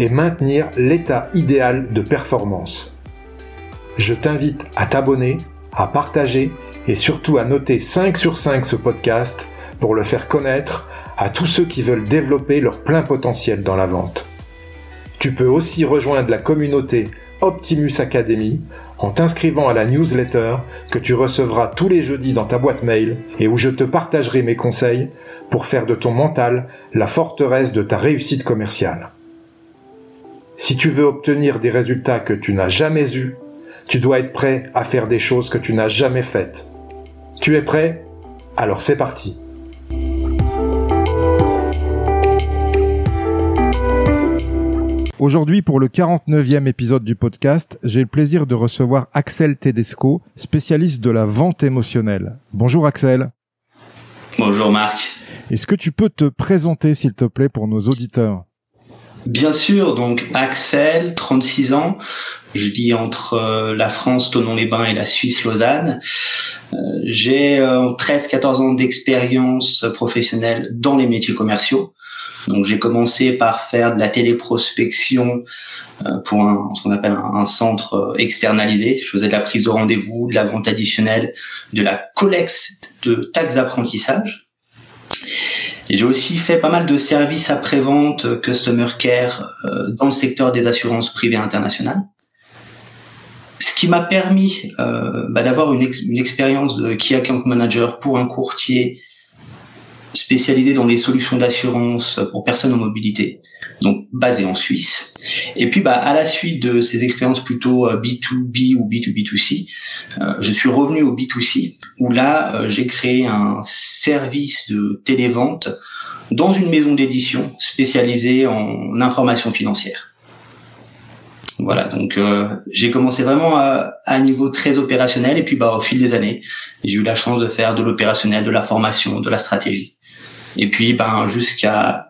et maintenir l'état idéal de performance. Je t'invite à t'abonner, à partager et surtout à noter 5 sur 5 ce podcast pour le faire connaître à tous ceux qui veulent développer leur plein potentiel dans la vente. Tu peux aussi rejoindre la communauté Optimus Academy en t'inscrivant à la newsletter que tu recevras tous les jeudis dans ta boîte mail et où je te partagerai mes conseils pour faire de ton mental la forteresse de ta réussite commerciale. Si tu veux obtenir des résultats que tu n'as jamais eus, tu dois être prêt à faire des choses que tu n'as jamais faites. Tu es prêt? Alors c'est parti. Aujourd'hui, pour le 49e épisode du podcast, j'ai le plaisir de recevoir Axel Tedesco, spécialiste de la vente émotionnelle. Bonjour Axel. Bonjour Marc. Est-ce que tu peux te présenter, s'il te plaît, pour nos auditeurs? Bien sûr, donc Axel, 36 ans, je vis entre euh, la France, Tonon-les-Bains et la Suisse, Lausanne. Euh, j'ai 13-14 euh, ans d'expérience professionnelle dans les métiers commerciaux. Donc j'ai commencé par faire de la téléprospection pour un, ce qu'on appelle un, centre externalisé. Je faisais de la prise de rendez-vous, de la vente additionnelle, de la collecte de taxes d'apprentissage. J'ai aussi fait pas mal de services après-vente, customer care dans le secteur des assurances privées internationales ce qui m'a permis euh, bah, d'avoir une, une, expérience de key account manager pour un courtier spécialisé dans les solutions d'assurance pour personnes en mobilité, donc basé en Suisse. Et puis, bah, à la suite de ces expériences plutôt B2B euh, ou B2B2C, euh, je suis revenu au B2C, où là, euh, j'ai créé un service de télévente dans une maison d'édition spécialisée en information financière. Voilà, donc euh, j'ai commencé vraiment à, un niveau très opérationnel et puis bah au fil des années, j'ai eu la chance de faire de l'opérationnel, de la formation, de la stratégie. Et puis ben jusqu'à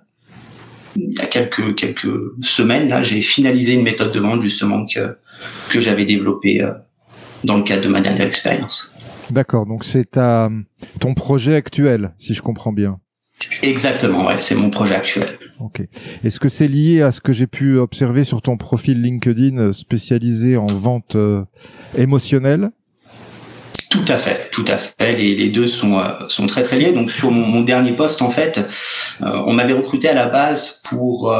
il y a quelques quelques semaines là, j'ai finalisé une méthode de vente justement que que j'avais développée euh, dans le cadre de ma dernière expérience. D'accord, donc c'est ta ton projet actuel, si je comprends bien. Exactement, ouais, c'est mon projet actuel. Ok. Est-ce que c'est lié à ce que j'ai pu observer sur ton profil LinkedIn euh, spécialisé en vente euh, émotionnelle? Tout à fait, tout à fait. Les, deux sont euh, sont très très liés. Donc sur mon, dernier poste, en fait, on m'avait recruté à la base pour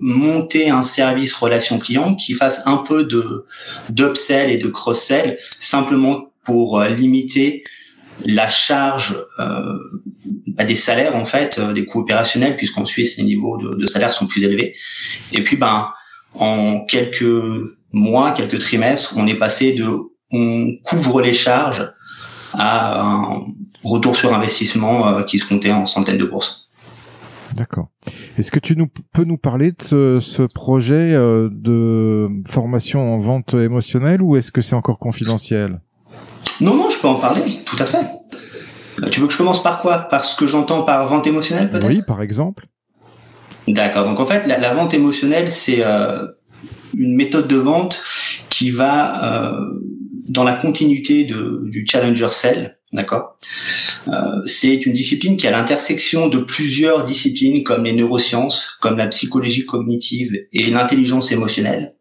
monter un service relation client qui fasse un peu de d'upsell et de cross-sell, simplement pour limiter la charge euh, bah, des salaires en fait, euh, des coûts opérationnels, puisqu'en Suisse les niveaux de, de salaire sont plus élevés. Et puis ben en quelques mois, quelques trimestres, on est passé de on couvre les charges à un retour sur investissement euh, qui se comptait en centaines de pourcents. D'accord. Est-ce que tu nous, peux nous parler de ce, ce projet euh, de formation en vente émotionnelle ou est-ce que c'est encore confidentiel? Non, non, je peux en parler, tout à fait. Euh, tu veux que je commence par quoi? Par ce que j'entends par vente émotionnelle, peut-être? Oui, par exemple. D'accord. Donc en fait, la, vente émotionnelle, c'est euh, une méthode de vente qui va euh, dans la continuité de, du challenger sell. D'accord? c'est une discipline qui est à l'intersection de plusieurs disciplines comme les neurosciences, comme la psychologie cognitive et l'intelligence émotionnelle.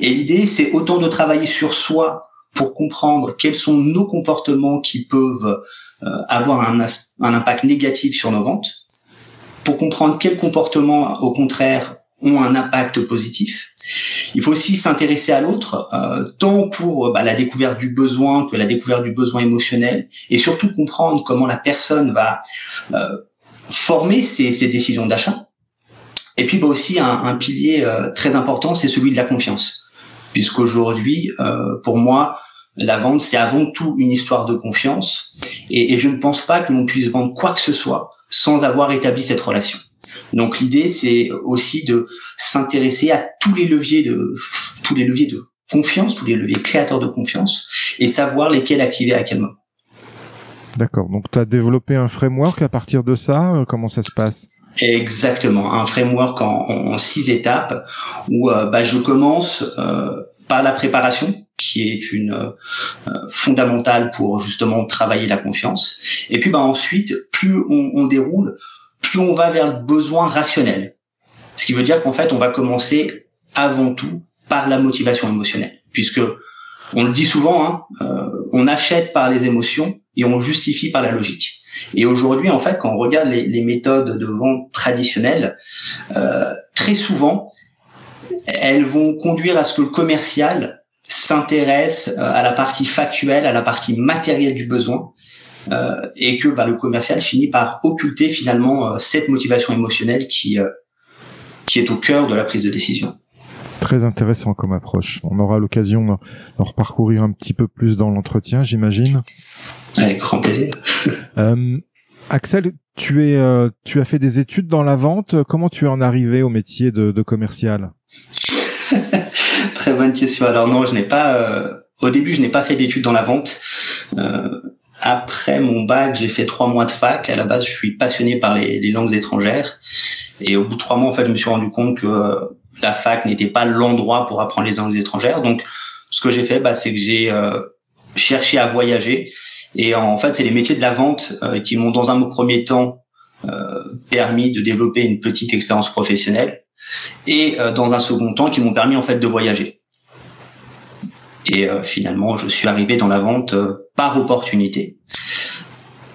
Et l'idée, c'est autant de travailler sur soi pour comprendre quels sont nos comportements qui peuvent euh, avoir un, un, impact négatif sur nos ventes, pour comprendre quels comportements, au contraire, ont un impact positif. Il faut aussi s'intéresser à l'autre, euh, tant pour bah, la découverte du besoin que la découverte du besoin émotionnel, et surtout comprendre comment la personne va euh, former ses, décisions d'achat. Et puis bah, aussi un, pilier euh, très important, c'est celui de la confiance puisqu'aujourd'hui, euh, pour moi, la vente, c'est avant tout une histoire de confiance. Et, je ne pense pas que l'on puisse vendre quoi que ce soit sans avoir établi cette relation. Donc l'idée c'est aussi de s'intéresser à tous les leviers de tous les leviers de confiance, tous les leviers créateurs de confiance et savoir lesquels activer à quel moment. D'accord. Donc tu as développé un framework à partir de ça, euh, comment ça se passe? Exactement, un framework en, six étapes où euh, bah, je commence euh, par la préparation, qui est une euh, fondamentale pour justement travailler la confiance. Et puis bah, ensuite, plus on, on déroule, plus on va vers le besoin rationnel. Ce qui veut dire qu'en fait, on va commencer avant tout par la motivation émotionnelle, puisque on le dit souvent, hein, euh, on achète par les émotions et on justifie par la logique. Et aujourd'hui, en fait, quand on regarde les, méthodes de vente traditionnelles, euh, très souvent, elles vont conduire à ce que le commercial s'intéresse euh, à la partie factuelle, à la partie matérielle du besoin, euh, et que bah, le commercial finit par occulter finalement cette motivation émotionnelle qui qui est au cœur de la prise de décision. Très intéressant comme approche. On aura l'occasion d'en reparcourir un petit peu plus dans l'entretien, j'imagine. Avec grand plaisir. euh, Axel, tu es, euh, tu as fait des études dans la vente. Comment tu es en arrivé au métier de, de commercial? Très bonne question. Alors non, je n'ai pas. Euh, au début, je n'ai pas fait d'études dans la vente. Euh, après mon bac, j'ai fait trois mois de fac. À la base, je suis passionné par les, langues étrangères. Et au bout de trois mois, en fait, je me suis rendu compte que la fac n'était pas l'endroit pour apprendre les langues étrangères. Donc, ce que j'ai fait, bah, c'est que j'ai euh, cherché à voyager. Et en fait, c'est les métiers de la vente euh, qui m'ont, dans un premier temps, euh, permis de développer une petite expérience professionnelle, et dans un second temps, qui m'ont permis en fait de voyager. Et finalement, je suis arrivé dans la vente par opportunité.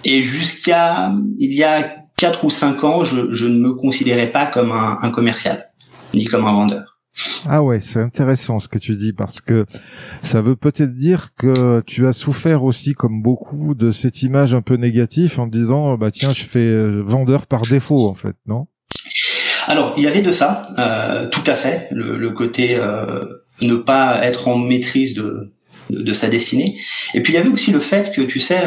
Et jusqu'à il y a quatre ou cinq ans, je, je ne me considérais pas comme un, un commercial ni comme un vendeur. Ah ouais, c'est intéressant ce que tu dis parce que ça veut peut-être dire que tu as souffert aussi comme beaucoup de cette image un peu négative en disant bah tiens je fais euh, vendeur par défaut en fait, non? Alors il y avait de ça, euh, tout à fait, le, côté euh, ne pas être en maîtrise de, de, sa destinée. Et puis il y avait aussi le fait que tu sais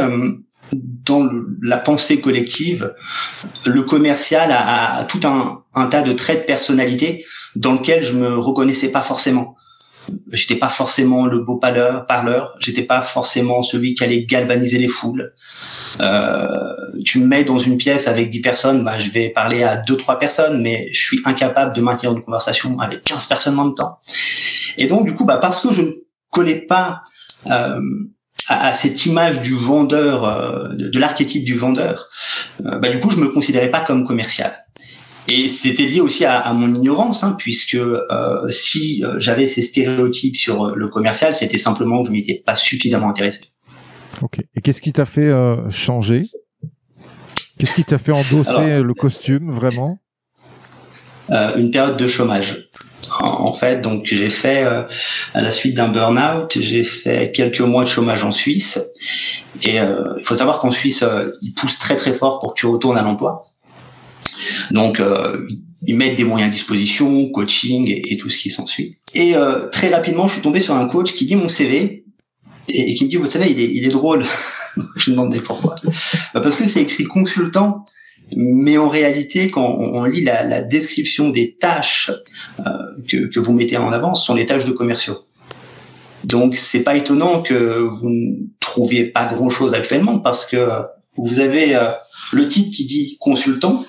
dans la pensée collective, le commercial a, tout un, un, tas de traits de personnalité dans lequel je me reconnaissais pas forcément. J'étais pas forcément le beau parleur, parleur. J'étais pas forcément celui qui allait galvaniser les foules. Euh, tu me mets dans une pièce avec 10 personnes, bah, je vais parler à deux trois personnes, mais je suis incapable de maintenir une conversation avec 15 personnes en même temps. Et donc du coup, bah, parce que je ne collais pas euh, à, cette image du vendeur, euh, de, l'archétype du vendeur, euh, bah, du coup, je me considérais pas comme commercial. Et c'était lié aussi à, mon ignorance, hein, puisque si j'avais ces stéréotypes sur le commercial, c'était simplement que je m'étais pas suffisamment intéressé. Ok. Et qu'est-ce qui t'a fait changer? Qu'est-ce qui t'a fait endosser le costume vraiment? Une période de chômage en fait. Donc j'ai fait euh, à la suite d'un burn-out, j'ai fait quelques mois de chômage en Suisse. Et euh, il faut savoir qu'en Suisse, euh, ils poussent très très fort pour que tu retournes à l'emploi. Donc ils mettent des moyens à disposition, coaching et, tout ce qui s'ensuit. Et très rapidement, je suis tombé sur un coach qui dit mon CV et, qui me dit vous savez il est, il est drôle. je me demandais pourquoi. Bah, parce que c'est écrit consultant mais en réalité, quand on, lit la, description des tâches euh, que, vous mettez en avant, ce sont les tâches de commerciaux. Donc, c'est pas étonnant que vous ne trouviez pas grand-chose actuellement parce que vous avez euh, le titre qui dit consultant,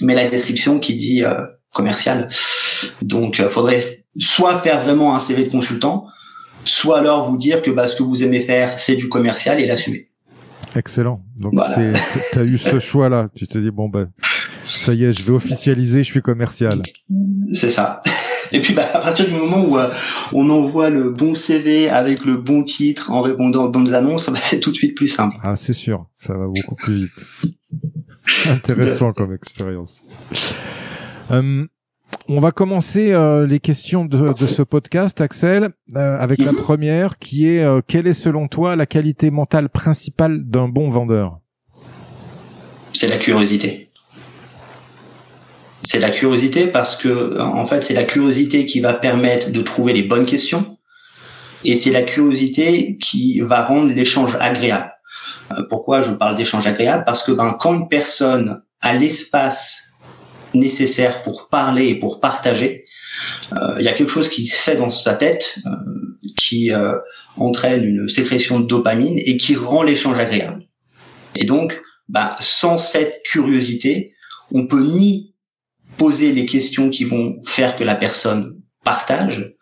mais la description qui dit euh, commercial. Donc, il faudrait soit faire vraiment un CV de consultant, soit alors vous dire que bah, ce que vous aimez faire, c'est du commercial et l'assumer. Excellent. Donc tu as eu ce choix-là. Tu t'es dit bon ben ça y est, je vais officialiser, je suis commercial. C'est ça. Et puis bah, à partir du moment où euh, on envoie le bon CV avec le bon titre en répondant aux bonnes annonces, bah, c'est tout de suite plus simple. Ah c'est sûr, ça va beaucoup plus vite. Intéressant comme expérience. Hum, on va commencer euh, les questions de, ce podcast, Axel, euh, avec la mhm. première qui est euh, quelle est selon toi la qualité mentale principale d'un bon vendeur? C'est la curiosité. C'est la curiosité parce que en fait c'est la curiosité qui va permettre de trouver les bonnes questions et c'est la curiosité qui va rendre l'échange agréable. pourquoi je parle d'échange agréable? Parce que ben, quand une personne a l'espace nécessaire pour parler et pour partager, il y a quelque chose qui se fait dans sa tête qui entraîne une sécrétion de dopamine et qui rend l'échange agréable. Et donc, bah, sans cette curiosité, on peut ni poser les questions qui vont faire que la personne partage,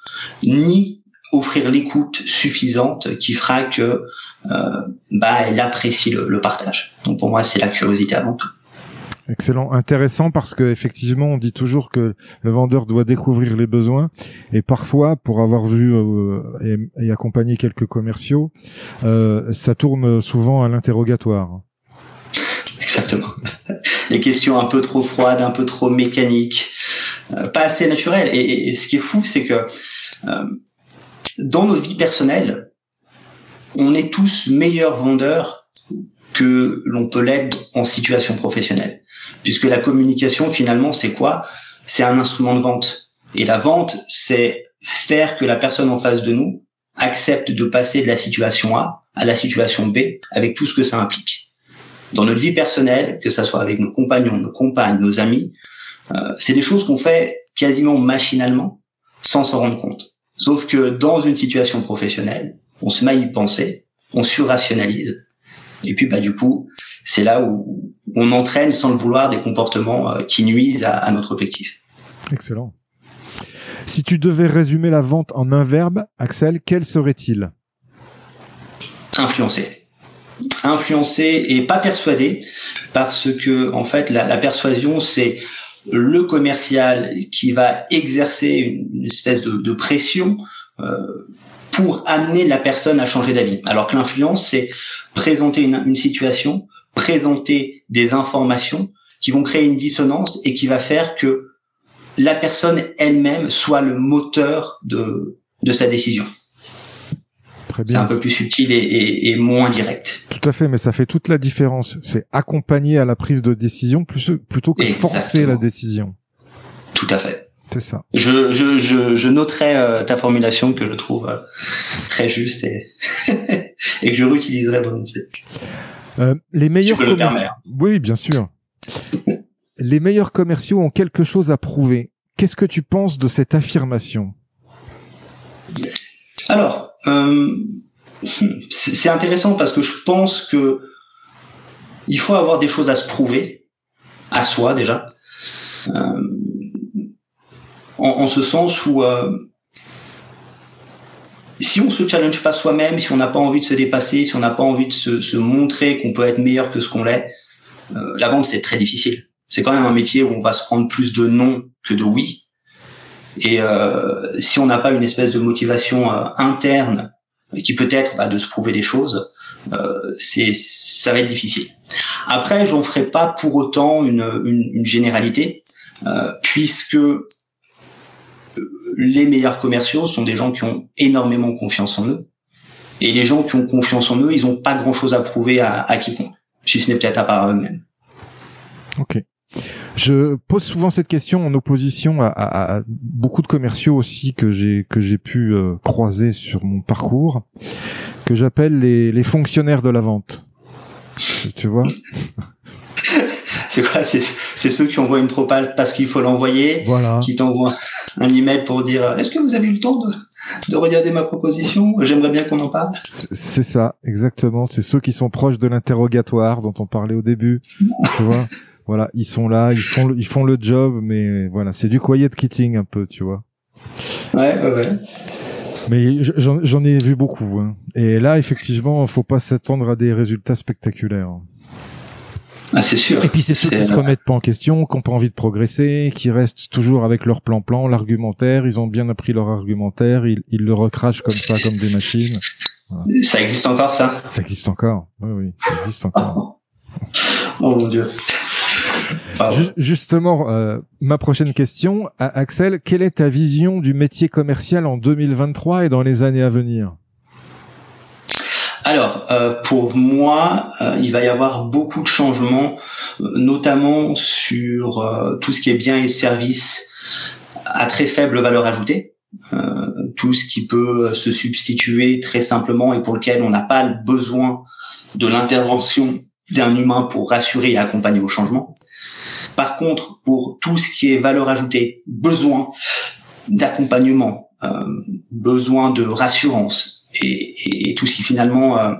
ni offrir l'écoute suffisante qui fera que euh, bah elle apprécie le, le partage. Donc pour moi c'est la curiosité avant tout. Excellent, intéressant parce que effectivement on dit toujours que le vendeur doit découvrir les besoins et parfois pour avoir vu euh, et, accompagner quelques commerciaux, euh, ça tourne souvent à l'interrogatoire. Exactement. Les questions un peu trop froides, un peu trop mécaniques, euh, pas assez naturelles. Et, et, ce qui est fou, c'est que dans nos vies personnelles, on est tous meilleurs vendeurs que l'on peut l'être en situation professionnelle. Puisque la communication, finalement, c'est quoi? C'est un instrument de vente. Et la vente, c'est faire que la personne en face de nous accepte de passer de la situation A à la situation B avec tout ce que ça implique. Dans notre vie personnelle, que ça soit avec nos compagnons, nos compagnes, nos amis, euh, c'est des choses qu'on fait quasiment machinalement sans s'en rendre compte. Sauf que dans une situation professionnelle, on se y penser, on surrationalise, et puis bah du coup, c'est là où on entraîne sans le vouloir des comportements euh, qui nuisent à, notre objectif. Excellent. Si tu devais résumer la vente en un verbe, Axel, quel serait-il? Influencer. Influencer et pas persuader, parce que en fait, la, la persuasion, c'est le commercial qui va exercer une espèce de, de pression euh, pour amener la personne à changer d'avis. Alors que l'influence, c'est présenter une, une, situation, présenter des informations qui vont créer une dissonance et qui va faire que la personne elle-même soit le moteur de, de sa décision. C'est un peu plus subtil et, et, et, moins direct. Tout à fait, mais ça fait toute la différence. C'est accompagner à la prise de décision plus, plutôt que Exactement. forcer la décision. Tout à fait. C'est ça. Je, je, je, je noterai euh, ta formulation que je trouve euh, très juste et, et que je réutiliserai volontiers. Euh, les meilleurs tu peux le commerci- permettre. Oui, bien sûr. les meilleurs commerciaux ont quelque chose à prouver. Qu'est-ce que tu penses de cette affirmation? Alors, euh, c'est c'est intéressant parce que je pense que il faut avoir des choses à se prouver à soi déjà, euh, en, en ce sens où euh, si on se challenge pas soi-même, si on n'a pas envie de se dépasser, si on n'a pas envie de se, se montrer qu'on peut être meilleur que ce qu'on l'est, euh, la vente c'est très difficile. C'est quand même un métier où on va se prendre plus de non que de oui. Et euh, si on n'a pas une espèce de motivation euh, interne qui peut être bah, de se prouver des choses, euh, c'est ça va être difficile. Après, j'en ferai pas pour autant une, une, une généralité, euh, puisque les meilleurs commerciaux sont des gens qui ont énormément confiance en eux. Et les gens qui ont confiance en eux, ils n'ont pas grand-chose à prouver à, à quiconque, si ce n'est peut-être à part eux-mêmes. Ok. Je pose souvent cette question en opposition à, beaucoup de commerciaux aussi que j'ai que j'ai pu euh, croiser sur mon parcours, que j'appelle les fonctionnaires de la vente. Tu vois? C'est quoi C'est ceux qui envoient une propale parce qu'il faut l'envoyer, Voilà. qui t'envoient un email pour dire Est-ce que vous avez eu le temps de, de regarder ma proposition? J'aimerais bien qu'on en parle. C'est ça, exactement. C'est ceux qui sont proches de l'interrogatoire dont on parlait au début. tu vois? Voilà, ils sont là, ils font le, ils font le job, mais voilà, c'est du quiet quitting un peu, tu vois. Ouais, ouais, ouais. Mais j'en ai vu beaucoup. Hein. Et là, effectivement, faut pas s'attendre à des résultats spectaculaires. Ah, c'est sûr. Et puis c'est ceux qui se remettent pas en question, qui ont pas envie de progresser, qui restent toujours avec leur plan-plan, l'argumentaire. Ils ont bien appris leur argumentaire, ils, ils le recrachent comme ça, comme des machines. Ça existe encore, ça? Ça existe encore. Oui, oui, ça existe encore. Oh mon dieu. Ju- justement, euh, ma prochaine question, à Axel, quelle est ta vision du métier commercial en 2023 et dans les années à venir? Alors, euh, pour moi, euh, il va y avoir beaucoup de changements, euh, notamment sur tout ce qui est biens et services à très faible valeur ajoutée, tout ce qui peut se substituer très simplement et pour lequel on n'a pas besoin de l'intervention d'un humain pour rassurer et accompagner au changement. Par contre, pour tout ce qui est valeur ajoutée, besoin d'accompagnement, besoin de rassurance et, tout ce qui finalement euh,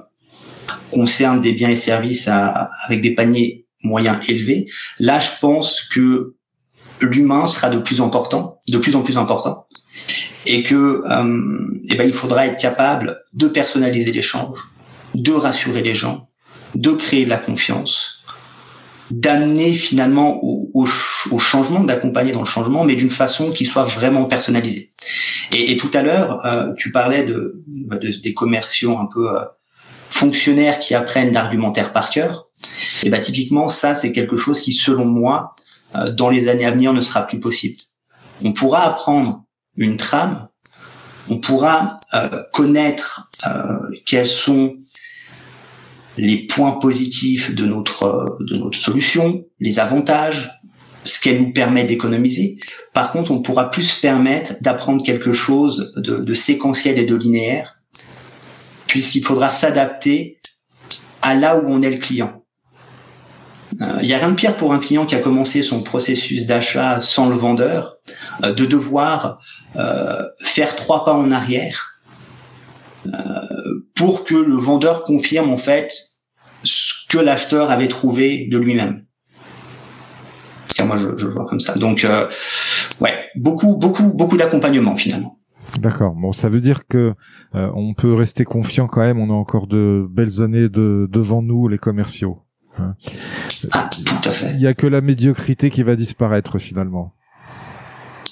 concerne des biens et services avec des paniers moyens élevés, là je pense que l'humain sera de plus important, de plus en plus important, et que euh, eh ben, il faudra être capable de personnaliser l'échange, de rassurer les gens, de créer de la confiance, d'amener finalement au, au, changement, d'accompagner dans le changement, mais d'une façon qui soit vraiment personnalisée. Et, et tout à l'heure, euh, tu parlais de, de, des commerciaux un peu euh, fonctionnaires qui apprennent l'argumentaire par cœur. Et ben typiquement, ça c'est quelque chose qui, selon moi, euh, dans les années à venir, ne sera plus possible. On pourra apprendre une trame, on pourra euh, connaître euh, quels sont les points positifs de notre de notre solution, les avantages, ce qu'elle nous permet d'économiser. Par contre, on pourra plus se permettre d'apprendre quelque chose de, de, séquentiel et de linéaire, puisqu'il faudra s'adapter à là où on est le client. Euh, il y a rien de pire pour un client qui a commencé son processus d'achat sans le vendeur, euh, de devoir euh, faire trois pas en arrière pour que le vendeur confirme en fait ce que l'acheteur avait trouvé de lui-même. Moi, je, je, vois comme ça. Donc, ouais, beaucoup, beaucoup, beaucoup d'accompagnement finalement. D'accord. Bon, ça veut dire que on peut rester confiant quand même. On a encore de belles années de, devant nous, les commerciaux. Hein. Ah, tout à fait. Il y a que la médiocrité qui va disparaître finalement.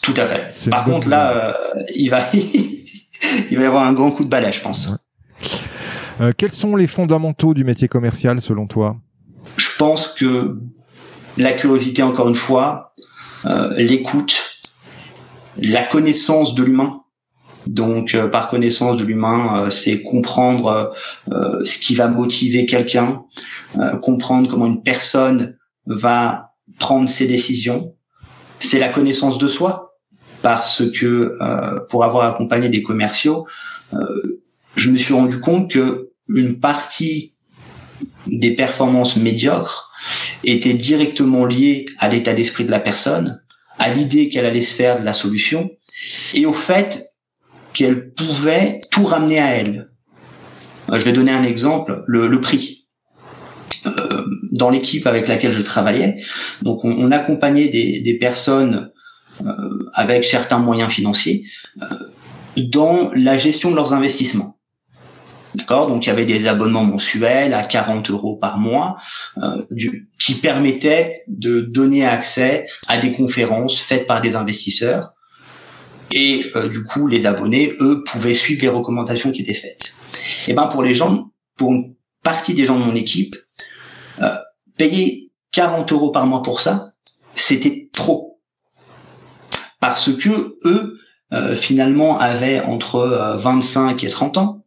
Tout à fait. Par contre, là, euh, il va, il va y avoir un grand coup de balai, je pense. Euh, quels sont les fondamentaux du métier commercial selon toi? Je pense que la curiosité, encore une fois, euh, l'écoute, la connaissance de l'humain, donc, euh, par connaissance de l'humain, c'est comprendre euh, ce qui va motiver quelqu'un, comprendre comment une personne va prendre ses décisions. C'est la connaissance de soi, parce que pour avoir accompagné des commerciaux, je me suis rendu compte que une partie des performances médiocres était directement liée à l'état d'esprit de la personne, à l'idée qu'elle allait se faire de la solution, et au fait qu'elle pouvait tout ramener à elle. Euh, je vais donner un exemple, le, prix. Euh, dans l'équipe avec laquelle je travaillais, donc on, accompagnait des, personnes euh, avec certains moyens financiers dans la gestion de leurs investissements. D'accord. Donc il y avait des abonnements mensuels à 40 euros par mois qui permettaient de donner accès à des conférences faites par des investisseurs. Et euh, du coup les abonnés eux pouvaient suivre les recommandations qui étaient faites. Et eh ben pour les gens, pour une partie des gens de mon équipe, euh, payer 40 euros par mois pour ça, c'était trop. Parce que eux euh, finalement avaient entre 25 et 30 ans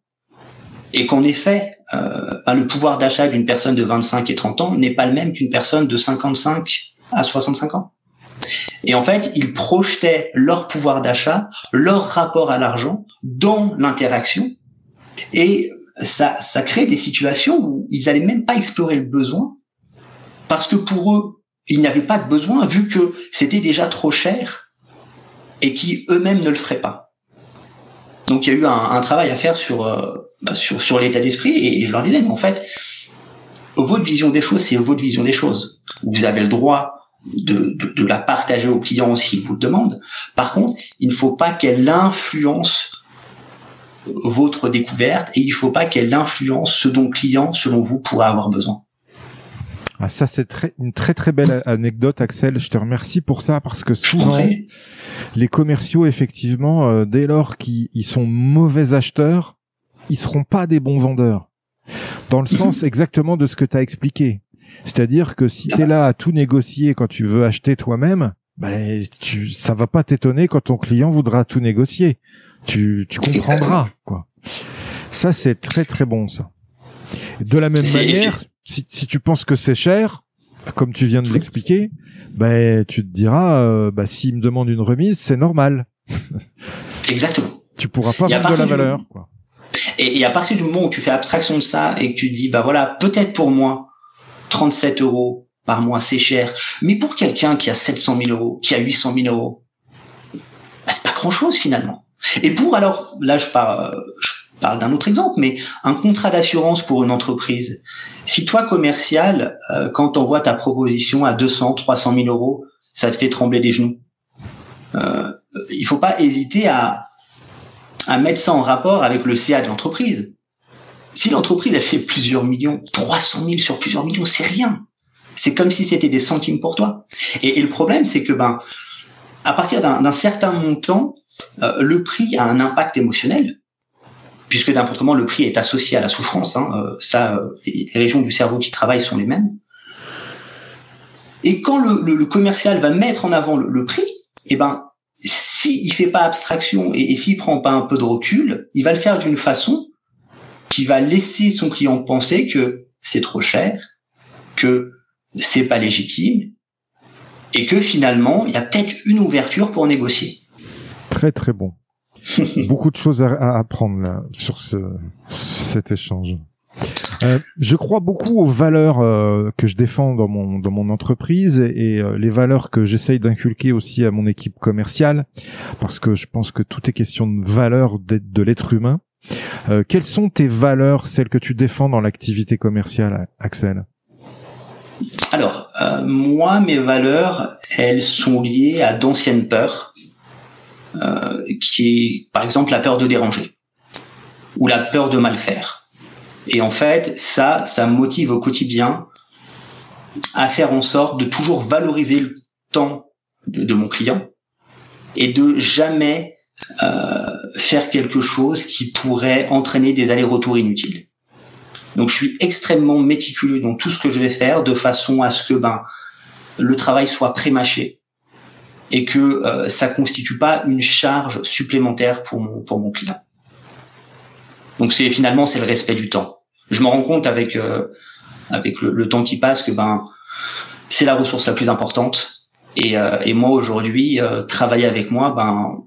et qu'en effet ben, le pouvoir d'achat d'une personne de 25 et 30 ans n'est pas le même qu'une personne de 55 à 65 ans. Et en fait, ils projetaient leur pouvoir d'achat, leur rapport à l'argent dans l'interaction. Et ça, ça crée des situations où ils n'allaient même pas explorer le besoin parce que pour eux, ils n'avaient pas de besoin vu que c'était déjà trop cher et qui eux-mêmes ne le feraient pas. Donc il y a eu un, travail à faire sur, euh, bah, sur, sur l'état d'esprit et, et, je leur disais, mais en fait, votre vision des choses, c'est votre vision des choses. Vous avez le droit de, de, la partager aux clients s'ils vous le demandent. Par contre, il ne faut pas qu'elle influence votre découverte et il ne faut pas qu'elle influence ce dont le client, selon vous, pourrait avoir besoin. Ah, ça, c'est très, une très très belle anecdote, Axel. Je te remercie pour ça parce que souvent, les commerciaux, effectivement, euh, dès lors qu'ils sont mauvais acheteurs, ils seront pas des bons vendeurs. Dans le sens exactement de ce que tu as expliqué. C'est-à-dire que si tu es là à tout négocier quand tu veux acheter toi-même, ben tu ça va pas t'étonner quand ton client voudra tout négocier. Tu tu comprendras quoi. Ça c'est très très bon ça. De la même manière, si, si tu penses que c'est cher, comme tu viens de l'expliquer, ben tu te diras euh, bah s'il me demande une remise, c'est normal. Exactement. Tu pourras pas vendre de la valeur quoi. Et, et, à partir du moment où tu fais abstraction de ça et que tu dis bah voilà, peut-être pour moi 37 euros par mois, c'est cher. Mais pour quelqu'un qui a 700 000 euros, qui a 800 000 euros, bah, c'est pas grand-chose finalement. Et pour alors, là je parle, je parle d'un autre exemple, mais un contrat d'assurance pour une entreprise. Si toi commercial, euh, quand on voit ta proposition à 200, 300 000 euros, ça te fait trembler les genoux. Euh, il faut pas hésiter à, à mettre ça en rapport avec le CA de l'entreprise. Si l'entreprise a fait plusieurs millions, 300 000 sur plusieurs millions, c'est rien. C'est comme si c'était des centimes pour toi. Et, le problème, c'est que ben, à partir d'un certain montant, euh, le prix a un impact émotionnel, puisque n'importe comment le prix est associé à la souffrance. Hein, euh, ça, euh, les régions du cerveau qui travaillent sont les mêmes. Et quand le, commercial va mettre en avant le, prix, eh ben, s'il fait pas abstraction et, et s'il prend pas un peu de recul, il va le faire d'une façon qui va laisser son client penser que c'est trop cher, que c'est pas légitime et que finalement, il y a peut-être une ouverture pour négocier. Très très bon. Beaucoup de choses à, apprendre là sur ce, cet échange. Euh, je crois beaucoup aux valeurs euh, que je défends dans mon dans mon entreprise et, euh, les valeurs que j'essaye d'inculquer aussi à mon équipe commerciale parce que je pense que tout est question de valeurs de, l'être humain. Quelles sont tes valeurs, celles que tu défends dans l'activité commerciale, Axel? Alors, moi, mes valeurs, elles sont liées à d'anciennes peurs, qui par exemple, la peur de déranger ou la peur de mal faire. Et en fait, ça, ça me motive au quotidien à faire en sorte de toujours valoriser le temps de, mon client et de jamais euh, faire quelque chose qui pourrait entraîner des allers-retours inutiles. Donc je suis extrêmement méticuleux dans tout ce que je vais faire de façon à ce que ben le travail soit prémâché et que euh, ça constitue pas une charge supplémentaire pour pour mon client. Donc c'est finalement c'est le respect du temps. Je me rends compte avec euh, avec le, temps qui passe que ben c'est la ressource la plus importante et, euh, et moi aujourd'hui euh, travailler avec moi ben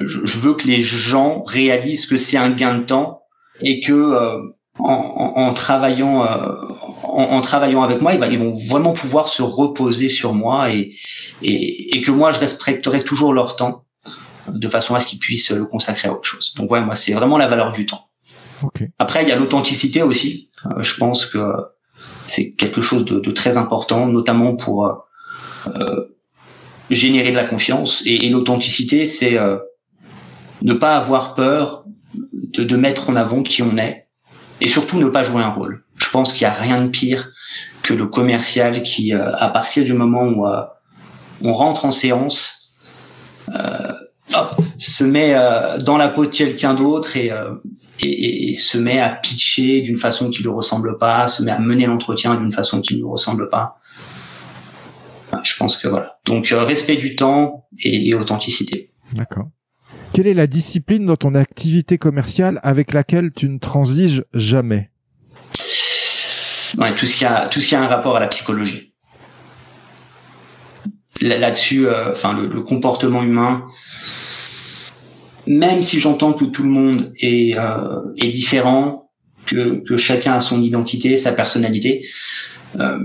je, je, veux que les gens réalisent que c'est un gain de temps et que en, travaillant euh, en, travaillant avec moi, ils, vont vraiment pouvoir se reposer sur moi et, et, que moi je respecterai toujours leur temps de façon à ce qu'ils puissent le consacrer à autre chose. Donc ouais, moi c'est vraiment la valeur du temps. Après il y a l'authenticité aussi. Euh, je pense que c'est quelque chose de, très important, notamment pour euh, générer de la confiance. Et, l'authenticité, c'est ne pas avoir peur de, de mettre en avant qui on est et surtout ne pas jouer un rôle. Je pense qu'il n'y a rien de pire que le commercial qui, euh, à partir du moment où euh, on rentre en séance, euh, hop, se met dans la peau de quelqu'un d'autre et, et, et, se met à pitcher d'une façon qui ne lui ressemble pas, se met à mener l'entretien d'une façon qui ne lui ressemble pas. Je pense que voilà. Donc respect du temps et authenticité. D'accord. Quelle est la discipline dans ton activité commerciale avec laquelle tu ne transiges jamais? Ouais, tout ce qui a tout ce qui a un rapport à la psychologie. Là-dessus, euh, enfin le, comportement humain, même si j'entends que tout le monde est euh, est différent, que, que chacun a son identité, sa personnalité, euh,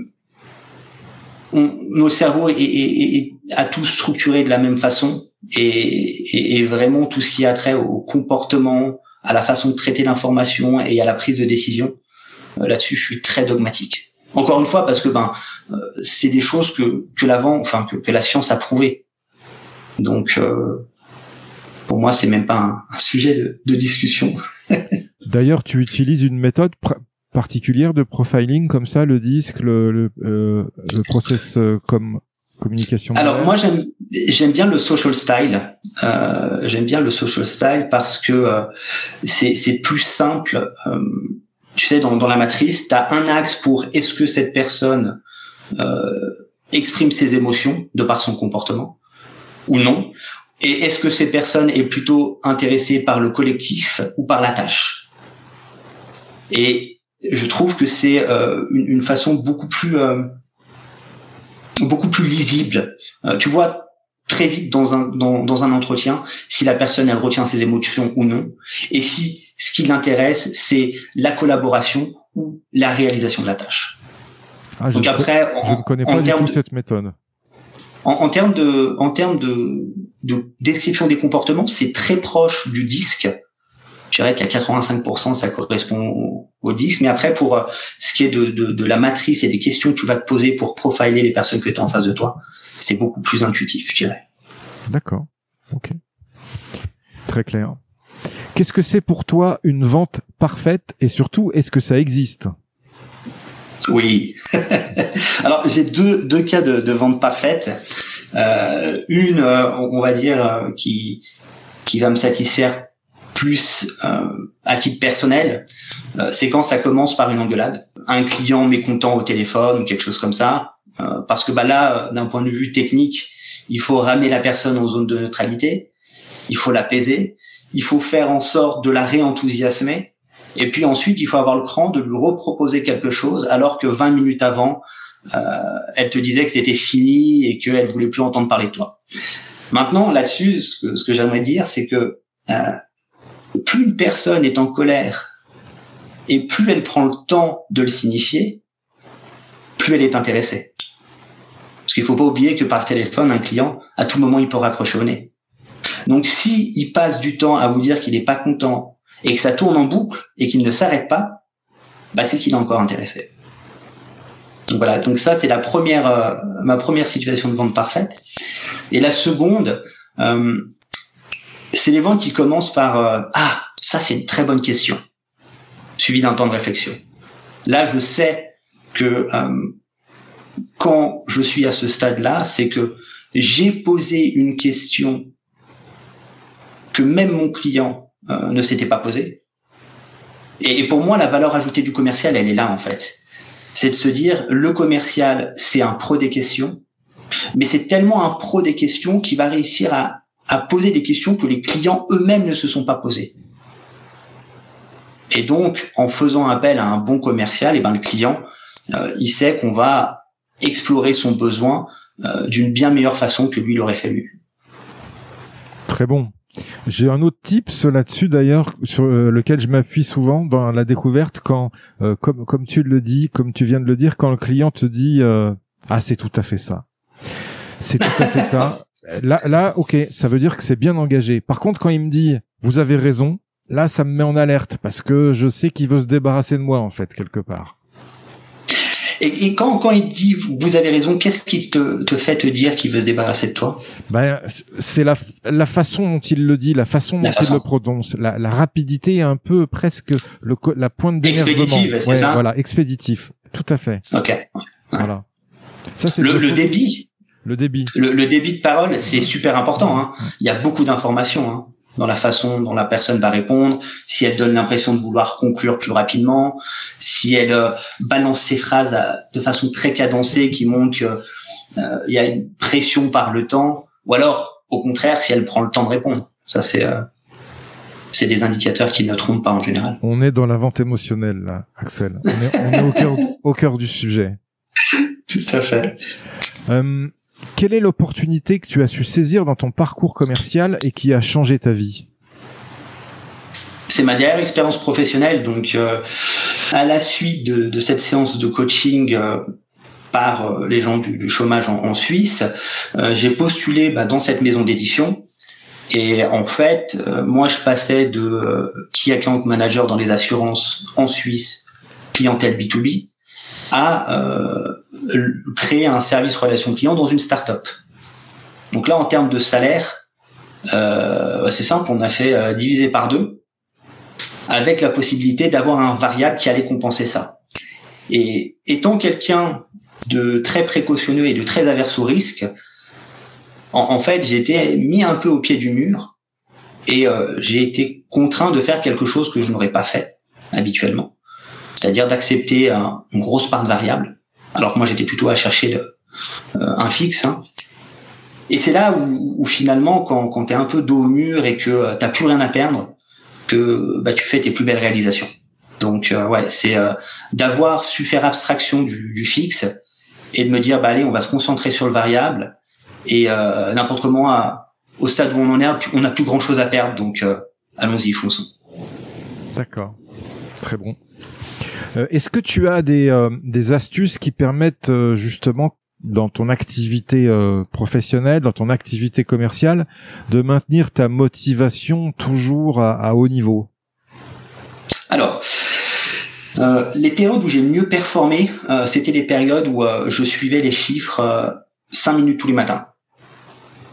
on, nos cerveaux est, est, est, à tous structurés de la même façon et, et, vraiment tout ce qui a trait au comportement, à la façon de traiter l'information et à la prise de décision. Euh, là-dessus, je suis très dogmatique. Encore une fois, parce que ben, euh, c'est des choses que que l'avant, enfin que, que, la science a prouvé. Donc, euh, pour moi, c'est même pas un, sujet de, de discussion. D'ailleurs, tu utilises une méthode particulière de profiling comme ça, le disque, le, le, le process comme communication Alors moi j'aime j'aime bien le social style. Euh, j'aime bien le social style parce que euh, c'est c'est plus simple. Euh, tu sais dans dans la matrice, tu as un axe pour est-ce que cette personne euh, exprime ses émotions de par son comportement ou non et est-ce que cette personne est plutôt intéressée par le collectif ou par la tâche? Et je trouve que c'est euh, une, une, façon beaucoup plus beaucoup plus lisible. Euh, tu vois très vite dans un dans, dans un entretien si la personne elle retient ses émotions ou non et si ce qui l'intéresse c'est la collaboration ou la réalisation de la tâche. Ah, je, Donc après, je ne connais pas du tout cette méthode. En, en, termes de, en termes de, de description des comportements, c'est très proche du disque. Je dirais qu'à 85%, ça correspond au, disque. Mais après, pour euh, ce qui est de, de, de, la matrice et des questions que tu vas te poser pour profiler les personnes que tu as en face de toi, c'est beaucoup plus intuitif, je dirais. D'accord. Ok. Très clair. Qu'est-ce que c'est pour toi une vente parfaite et surtout, est-ce que ça existe? Oui. Alors, j'ai deux, deux cas de, de vente parfaite. Euh, une, euh, on va dire, euh, qui, qui va me satisfaire plus euh, à titre personnel, euh, c'est quand ça commence par une engueulade. Un client mécontent au téléphone ou quelque chose comme ça. parce que bah là, d'un point de vue technique, il faut ramener la personne en zone de neutralité, il faut l'apaiser, il faut faire en sorte de la réenthousiasmer, et puis ensuite, il faut avoir le cran de lui reproposer quelque chose, alors que 20 minutes avant, euh, elle te disait que c'était fini et qu'elle voulait plus entendre parler de toi. Maintenant, là-dessus, ce que, ce que j'aimerais dire, c'est que euh, plus une personne est en colère et plus elle prend le temps de le signifier, plus elle est intéressée. Parce qu'il faut pas oublier que par téléphone, un client, à tout moment, il peut raccrocher au nez. Donc, si il passe du temps à vous dire qu'il n'est pas content et que ça tourne en boucle et qu'il ne s'arrête pas, bah, c'est qu'il est encore intéressé. Donc voilà. Donc ça, c'est la première, euh, ma première situation de vente parfaite. Et la seconde, euh, c'est les ventes qui commencent par euh, ah, ça c'est une très bonne question, suivi d'un temps de réflexion. Là, je sais que quand je suis à ce stade-là, c'est que j'ai posé une question que même mon client euh, ne s'était pas posé. Et, pour moi, la valeur ajoutée du commercial, elle est là en fait. C'est de se dire, le commercial, c'est un pro des questions, mais c'est tellement un pro des questions qu'il va réussir à, à poser des questions que les clients eux-mêmes ne se sont pas posées. Et donc, en faisant appel à un bon commercial, et eh ben le client, euh, il sait qu'on va explorer son besoin euh, d'une bien meilleure façon que lui l'aurait fait lui. Très bon. J'ai un autre tips là-dessus d'ailleurs sur euh, lequel je m'appuie souvent dans la découverte quand, euh, comme comme tu le dis, comme tu viens de le dire, quand le client te dit euh, ah c'est tout à fait ça, c'est tout à fait ça. Là là ok, ça veut dire que c'est bien engagé. Par contre quand il me dit vous avez raison, là ça me met en alerte parce que je sais qu'il veut se débarrasser de moi en fait quelque part. Et, quand, quand il dit vous avez raison, qu'est-ce qui te, te fait te dire qu'il veut se débarrasser de toi? Ben, C'est la, la façon dont il le dit, la façon dont il le prononce, la, la rapidité un peu presque le, la pointe d'énervement. Expéditif, c'est ça? Voilà, expéditif, tout à fait. Ok. Voilà. Ça, c'est le, le débit. Le débit. Le, le débit de parole, c'est super important. Hein. Il y a beaucoup d'informations. Hein dans la façon dont la personne va répondre, si elle donne l'impression de vouloir conclure plus rapidement, si elle euh, balance ses phrases de façon très cadencée qui montre qu'il euh, y a une pression par le temps, ou alors au contraire si elle prend le temps de répondre. Ça c'est euh, c'est des indicateurs qui ne trompent pas en général. On est dans la vente émotionnelle là, Axel. On est, on est au cœur au cœur du sujet. Tout à fait. Quelle est l'opportunité que tu as su saisir dans ton parcours commercial et qui a changé ta vie? C'est ma dernière expérience professionnelle. Donc, euh, à la suite de, cette séance de coaching euh, par euh, les gens du, chômage en, Suisse, j'ai postulé bah, dans cette maison d'édition. Et en fait, moi, je passais de key account manager dans les assurances en Suisse, clientèle B2B, à créer un service relation client dans une start-up. Donc là, en termes de salaire, euh, c'est simple, on a fait euh, diviser par deux, avec la possibilité d'avoir un variable qui allait compenser ça. Et étant quelqu'un de très précautionneux et de très averse au risque, en, fait, j'ai été mis un peu au pied du mur et euh, j'ai été contraint de faire quelque chose que je n'aurais pas fait habituellement, c'est-à-dire d'accepter une grosse part de variable alors que moi j'étais plutôt à chercher euh, un fixe. Hein. Et c'est là où, finalement, quand, tu es un peu dos au mur et que euh, t'as plus rien à perdre, que bah, tu fais tes plus belles réalisations. Donc euh, ouais, c'est d'avoir su faire abstraction du, fixe et de me dire bah allez, on va se concentrer sur le variable et n'importe comment au stade où on en est, on n'a plus grand chose à perdre, donc allons-y, fonçons. D'accord, très bon. Euh, est-ce que tu as des, euh, astuces qui permettent justement dans ton activité professionnelle, dans ton activité commerciale, de maintenir ta motivation toujours à, haut niveau? Alors, euh, les périodes où j'ai mieux performé, euh, c'était les périodes où euh, je suivais les chiffres 5 minutes tous les matins.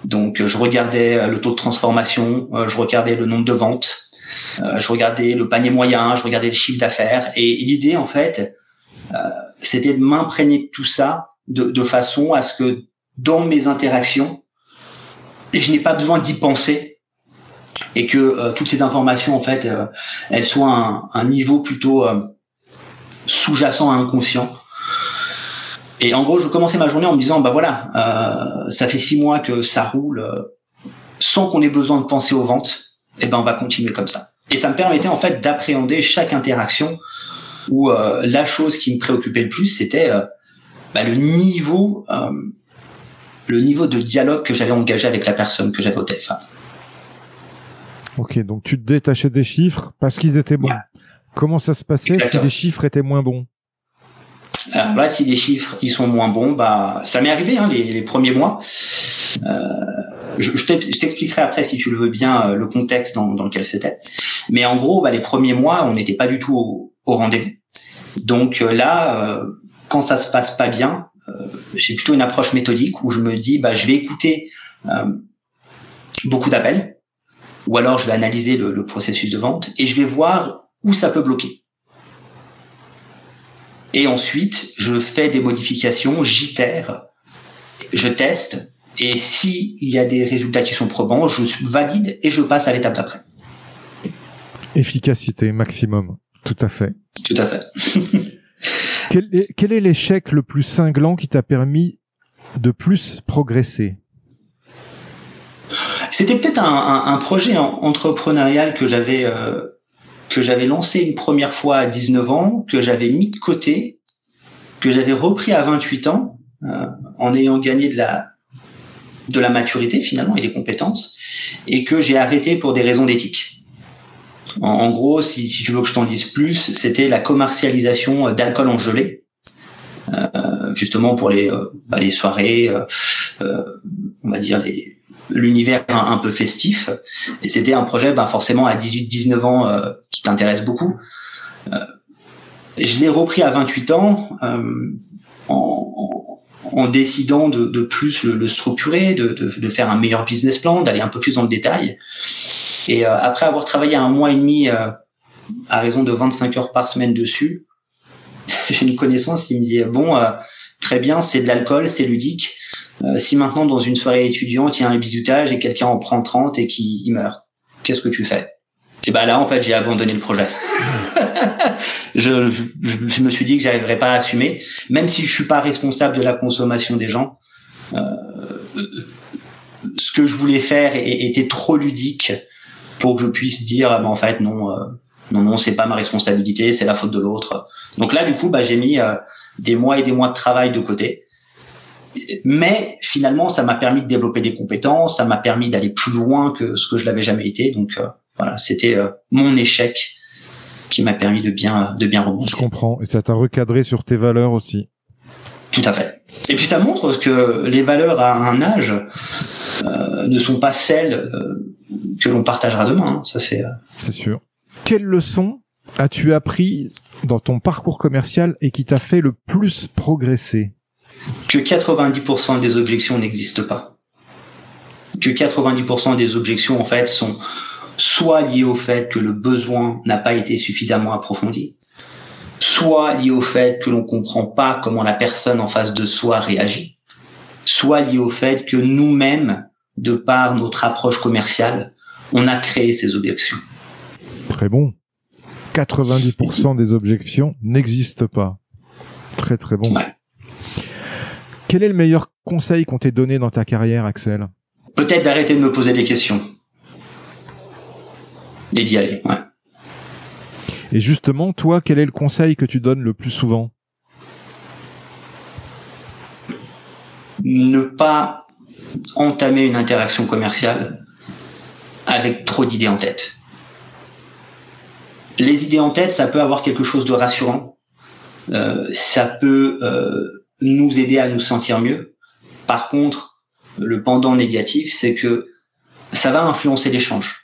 Donc je regardais le taux de transformation, je regardais le nombre de ventes, je regardais le panier moyen, je regardais le chiffre d'affaires. Et, l'idée en fait, c'était de m'imprégner de tout ça de, de, façon à ce que dans mes interactions, je n'ai pas besoin d'y penser et que toutes ces informations en fait, elles soient un, un niveau plutôt sous-jacent à inconscient. Et en gros, je commençais ma journée en me disant, bah voilà, euh, ça fait six mois que ça roule euh, sans qu'on ait besoin de penser aux ventes. Et eh ben, on va continuer comme ça. Et ça me permettait en fait d'appréhender chaque interaction où euh, la chose qui me préoccupait le plus, c'était bah, le niveau, le niveau de dialogue que j'avais engagé avec la personne que j'avais au téléphone. Ok, donc tu te détachais des chiffres parce qu'ils étaient bons. Comment ça se passait si les chiffres étaient moins bons? Alors là, si les chiffres ils sont moins bons, bah ça m'est arrivé hein, les, les, premiers mois. Euh, je, je t'expliquerai après si tu le veux bien euh, le contexte dans, dans lequel c'était. Mais en gros, bah, les premiers mois, on n'était pas du tout au, au rendez-vous. Donc euh, là, euh, quand ça se passe pas bien, j'ai plutôt une approche méthodique où je me dis, bah je vais écouter beaucoup d'appels, ou alors je vais analyser le, le processus de vente et je vais voir où ça peut bloquer. Et ensuite, je fais des modifications, j'itère, je teste, et s'il y a des résultats qui sont probants, je valide et je passe à l'étape d'après. Efficacité maximum, tout à fait. Tout à fait. quel, est, quel est l'échec le plus cinglant qui t'a permis de plus progresser? C'était peut-être un, un, projet entrepreneurial que j'avais euh, que j'avais lancé une première fois à 19 ans, que j'avais mis de côté, que j'avais repris à 28 ans, euh, en ayant gagné de la de la maturité finalement et des compétences, et que j'ai arrêté pour des raisons d'éthique. En, gros, si, tu veux que je t'en dise plus, c'était la commercialisation d'alcool en gelée, euh, justement pour les euh, bah, les soirées, euh, on va dire l'univers un, peu festif. Et c'était un projet, ben forcément à 18-19 ans, euh, qui t'intéresse beaucoup. Euh, je l'ai repris à 28 ans euh, en, en, décidant de, de plus le, le structurer, de, de, de, faire un meilleur business plan, d'aller un peu plus dans le détail. Et après avoir travaillé un mois et demi à raison de 25 heures par semaine dessus, j'ai une connaissance qui me dit bon, très bien, c'est de l'alcool, c'est ludique euh, si maintenant dans une soirée étudiante il y a un bisutage et quelqu'un en prend 30 et qui meurt, qu'est-ce que tu fais? Et ben là en fait j'ai abandonné le projet. je, je, me suis dit que j'arriverais pas à assumer, même si je suis pas responsable de la consommation des gens. Euh, ce que je voulais faire était trop ludique pour que je puisse dire ah ben, en fait non euh, non non c'est pas ma responsabilité c'est la faute de l'autre donc là du coup bah j'ai mis euh, des mois et des mois de travail de côté mais finalement, ça m'a permis de développer des compétences, ça m'a permis d'aller plus loin que ce que je l'avais jamais été. Donc euh, voilà, c'était euh, mon échec qui m'a permis de bien de bien rebondir. Je comprends, et ça t'a recadré sur tes valeurs aussi. Tout à fait. Et puis ça montre que les valeurs à un âge euh, ne sont pas celles que l'on partagera demain. Hein. Ça c'est. C'est sûr. Quelle leçon as-tu appris dans ton parcours commercial et qui t'a fait le plus progresser? Que 90% des objections n'existent pas. Que 90% des objections, en fait, sont soit liées au fait que le besoin n'a pas été suffisamment approfondi, soit liées au fait que l'on comprend pas comment la personne en face de soi réagit, soit liées au fait que nous-mêmes, de par notre approche commerciale, on a créé ces objections. Très bon. 90% des objections n'existent pas. Très très bon. Quel est le meilleur conseil qu'on t'ait donné dans ta carrière, Axel? Peut-être d'arrêter de me poser des questions. Et d'y aller, ouais. Et justement, toi, quel est le conseil que tu donnes le plus souvent? Ne pas entamer une interaction commerciale avec trop d'idées en tête. Les idées en tête, ça peut avoir quelque chose de rassurant, euh, ça peut euh, nous aider à nous sentir mieux. Par contre, le pendant négatif, c'est que ça va influencer l'échange.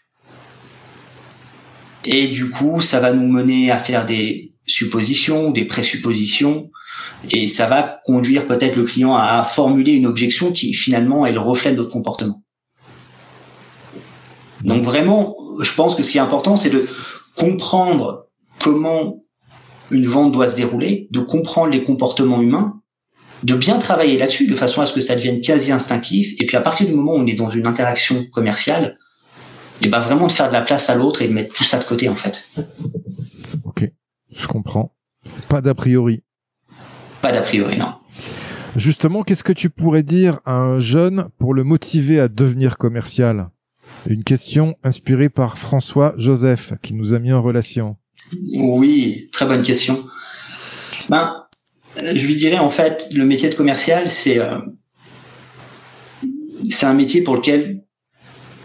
Et du coup, ça va nous mener à faire des suppositions, des présuppositions, et ça va conduire peut-être le client à formuler une objection qui finalement est le reflet de notre comportement. Donc vraiment, je pense que ce qui est important, c'est de comprendre comment une vente doit se dérouler, de comprendre les comportements humains, de bien travailler là-dessus de façon à ce que ça devienne quasi instinctif. Et puis à partir du moment où on est dans une interaction commerciale, et ben vraiment de faire de la place à l'autre et de mettre tout ça de côté en fait. Ok, je comprends. Pas d'a priori. Pas d'a priori, non. Justement, qu'est-ce que tu pourrais dire à un jeune pour le motiver à devenir commercial? Une question inspirée par François Joseph qui nous a mis en relation. Oui, très bonne question. Ben, je lui dirais en fait, le métier de commercial, c'est euh, c'est un métier pour lequel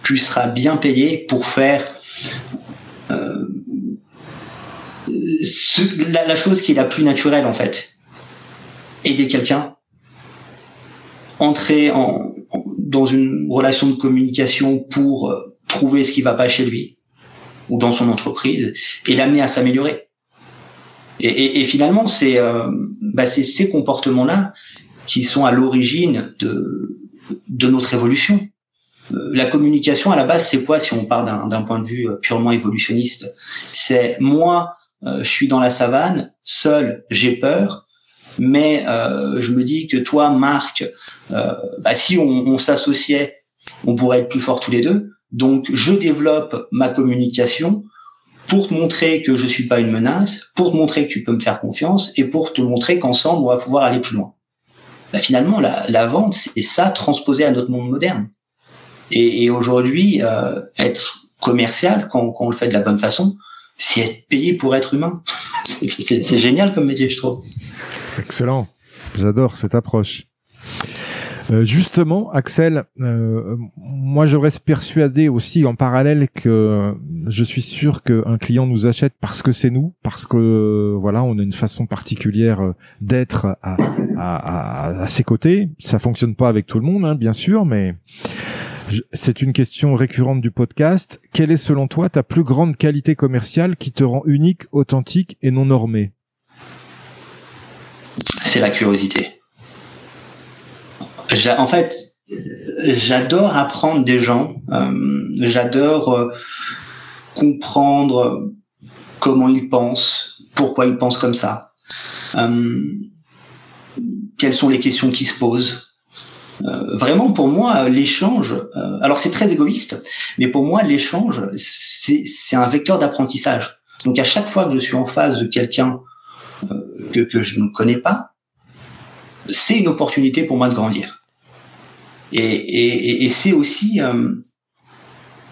tu seras bien payé pour faire euh, la, chose qui est la plus naturelle en fait. Aider quelqu'un, entrer en, dans une relation de communication pour euh, trouver ce qui va pas chez lui ou dans son entreprise et l'amener à s'améliorer. Et, finalement, c'est euh, bah, ces comportements-là qui sont à l'origine de notre évolution. Euh, la communication, à la base, c'est quoi si on part d'un point de vue euh, purement évolutionniste? C'est moi, je suis dans la savane, seul, j'ai peur, mais je me dis que toi, Marc, bah, si on, on s'associait, on pourrait être plus forts tous les deux. Donc, je développe ma communication pour te montrer que je suis pas une menace, pour te montrer que tu peux me faire confiance et pour te montrer qu'ensemble on va pouvoir aller plus loin. Bah, finalement, la, la vente, c'est ça transposé à notre monde moderne. Et, et aujourd'hui, euh, être commercial, quand, quand, on le fait de la bonne façon, c'est être payé pour être humain. c'est génial comme métier, je trouve. Excellent. J'adore cette approche. Euh, justement, Axel, euh, moi je reste persuadé aussi en parallèle que je suis sûr qu'un client nous achète parce que c'est nous, parce que voilà, on a une façon particulière d'être à, à, à, ses côtés. Ça fonctionne pas avec tout le monde, hein, bien sûr, mais c'est une question récurrente du podcast. Quelle est selon toi ta plus grande qualité commerciale qui te rend unique, authentique et non normé? C'est la curiosité en fait, j'adore apprendre des gens. Euh, j'adore euh, comprendre comment ils pensent, pourquoi ils pensent comme ça, euh, quelles sont les questions qui se posent. Vraiment, pour moi, l'échange. alors, c'est très égoïste, mais pour moi, l'échange, c'est un vecteur d'apprentissage. Donc, à chaque fois que je suis en face de quelqu'un que, que je ne connais pas, c'est une opportunité pour moi de grandir. Et, et, et c'est aussi, euh,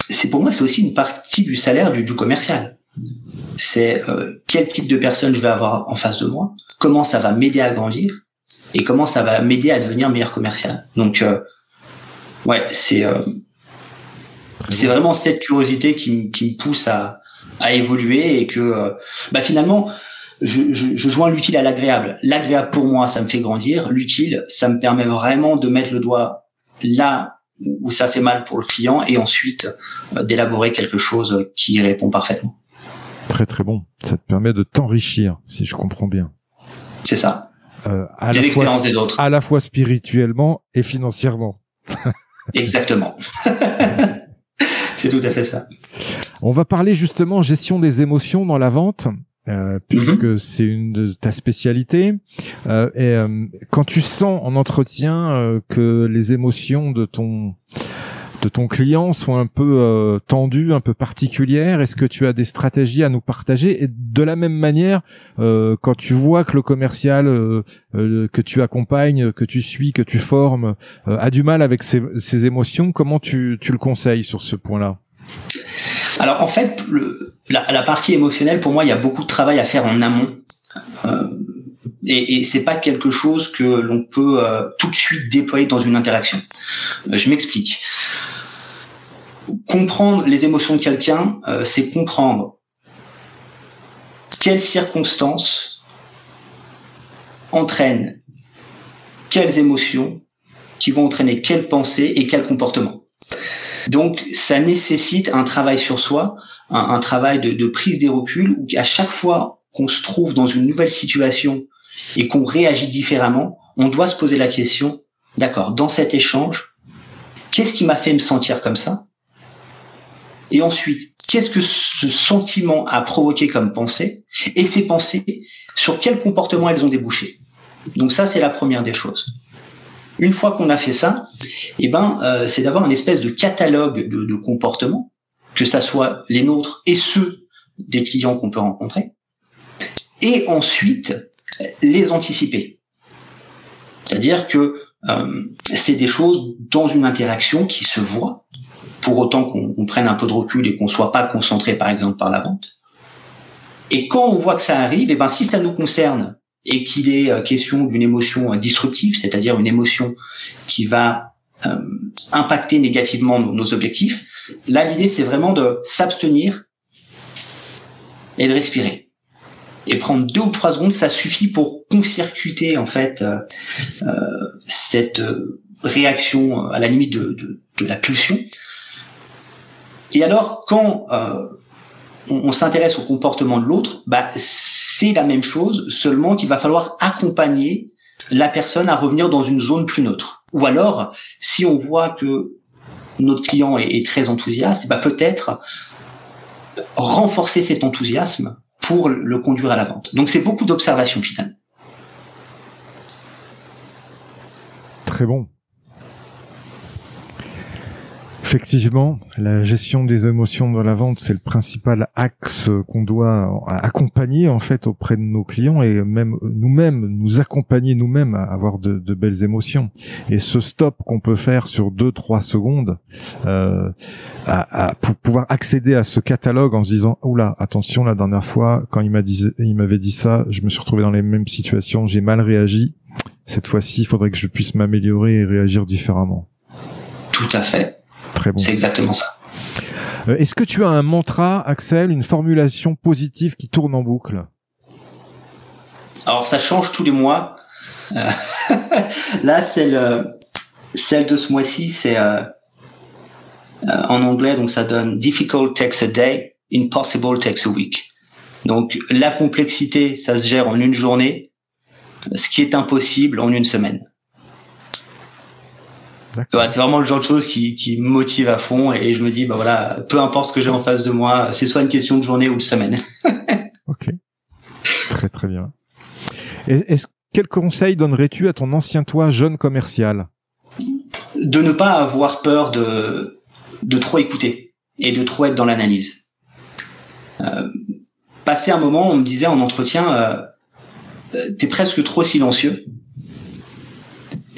c'est pour moi, c'est aussi une partie du salaire du, du commercial. C'est euh, quel type de personne je vais avoir en face de moi, comment ça va m'aider à grandir et comment ça va m'aider à devenir meilleur commercial. Donc, euh, ouais, c'est euh, c'est vraiment cette curiosité qui, qui me pousse à, à évoluer et que, euh, bah finalement, je, je, je joins l'utile à l'agréable. L'agréable pour moi, ça me fait grandir. L'utile, ça me permet vraiment de mettre le doigt là où ça fait mal pour le client et ensuite d'élaborer quelque chose qui répond parfaitement. Très très bon. Ça te permet de t'enrichir, si je comprends bien. C'est ça. Euh, à l'expérience des autres. À la fois spirituellement et financièrement. Exactement. C'est tout à fait ça. On va parler justement gestion des émotions dans la vente. Euh, puisque mhm. c'est une de ta spécialité. Euh, et euh, quand tu sens en entretien que les émotions de ton de ton client sont un peu euh, un peu particulières, est-ce que tu as des stratégies à nous partager? Et de la même manière, quand tu vois que le commercial que tu accompagnes, que tu suis, que tu formes, a du mal avec ses, ses émotions, comment tu, tu le conseilles sur ce point-là? Alors en fait, le, la, la, partie émotionnelle, pour moi, il y a beaucoup de travail à faire en amont. Euh, et, et c'est pas quelque chose que l'on peut euh, tout de suite déployer dans une interaction. Euh, je m'explique. Comprendre les émotions de quelqu'un, euh, c'est comprendre quelles circonstances entraîne quelles émotions, qui vont entraîner quelles pensées et quels comportements. Donc, ça nécessite un travail sur soi, un, travail de, de, prise des reculs, où à chaque fois qu'on se trouve dans une nouvelle situation et qu'on réagit différemment, on doit se poser la question, d'accord, dans cet échange, qu'est-ce qui m'a fait me sentir comme ça? Et ensuite, qu'est-ce que ce sentiment a provoqué comme pensée? Et ces pensées, sur quel comportement elles ont débouché? Donc ça, c'est la première des choses. Une fois qu'on a fait ça, eh ben, euh, c'est d'avoir une espèce de catalogue de, de comportements, que ça soit les nôtres et ceux des clients qu'on peut rencontrer, et ensuite les anticiper. C'est-à-dire que euh, c'est des choses dans une interaction qui se voient, pour autant qu'on prenne un peu de recul et qu'on soit pas concentré par exemple par la vente. Et quand on voit que ça arrive, et eh ben si ça nous concerne et qu'il est euh, question d'une émotion euh, disruptive, c'est-à-dire une émotion qui va impacter négativement nos, nos objectifs, là l'idée c'est vraiment de s'abstenir et de respirer et prendre deux ou trois secondes, ça suffit pour concircuiter en fait euh, euh cette euh, réaction à la limite de, de, de, la pulsion. Et alors, quand euh, on, on s'intéresse au comportement de l'autre, bah, c'est la même chose, seulement qu'il va falloir accompagner la personne à revenir dans une zone plus neutre. Ou alors, si on voit que notre client est, est très enthousiaste, bah peut-être renforcer cet enthousiasme pour le conduire à la vente. Donc c'est beaucoup d'observation finalement. Très bon. Effectivement, la gestion des émotions dans la vente, c'est le principal axe qu'on doit accompagner en fait auprès de nos clients et même nous-mêmes nous accompagner nous-mêmes à avoir de, belles émotions. Et ce stop qu'on peut faire sur deux trois secondes euh, à, à, pour pouvoir accéder à ce catalogue en se disant oula attention la dernière fois quand il m'a dit il m'avait dit ça, je me suis retrouvé dans les mêmes situations, j'ai mal réagi. Cette fois-ci, il faudrait que je puisse m'améliorer et réagir différemment. Tout à fait. C'est exactement ça. Euh, est-ce que tu as un mantra, Axel, une formulation positive qui tourne en boucle? Alors ça change tous les mois. Euh, là, celle, celle de ce mois-ci, c'est euh, en anglais, donc ça donne difficult takes a day, impossible takes a week. Donc la complexité, ça se gère en une journée, ce qui est impossible en une semaine c'est vraiment le genre de choses qui, qui me motive à fond et je me dis bah voilà, peu importe ce que j'ai en face de moi, c'est soit une question de journée ou de semaine. ok, très très bien. Est-ce quel conseil donnerais-tu à ton ancien toi jeune commercial? De ne pas avoir peur de de trop écouter et de trop être dans l'analyse. Euh, passer un moment, on me disait en entretien, euh, euh t'es presque trop silencieux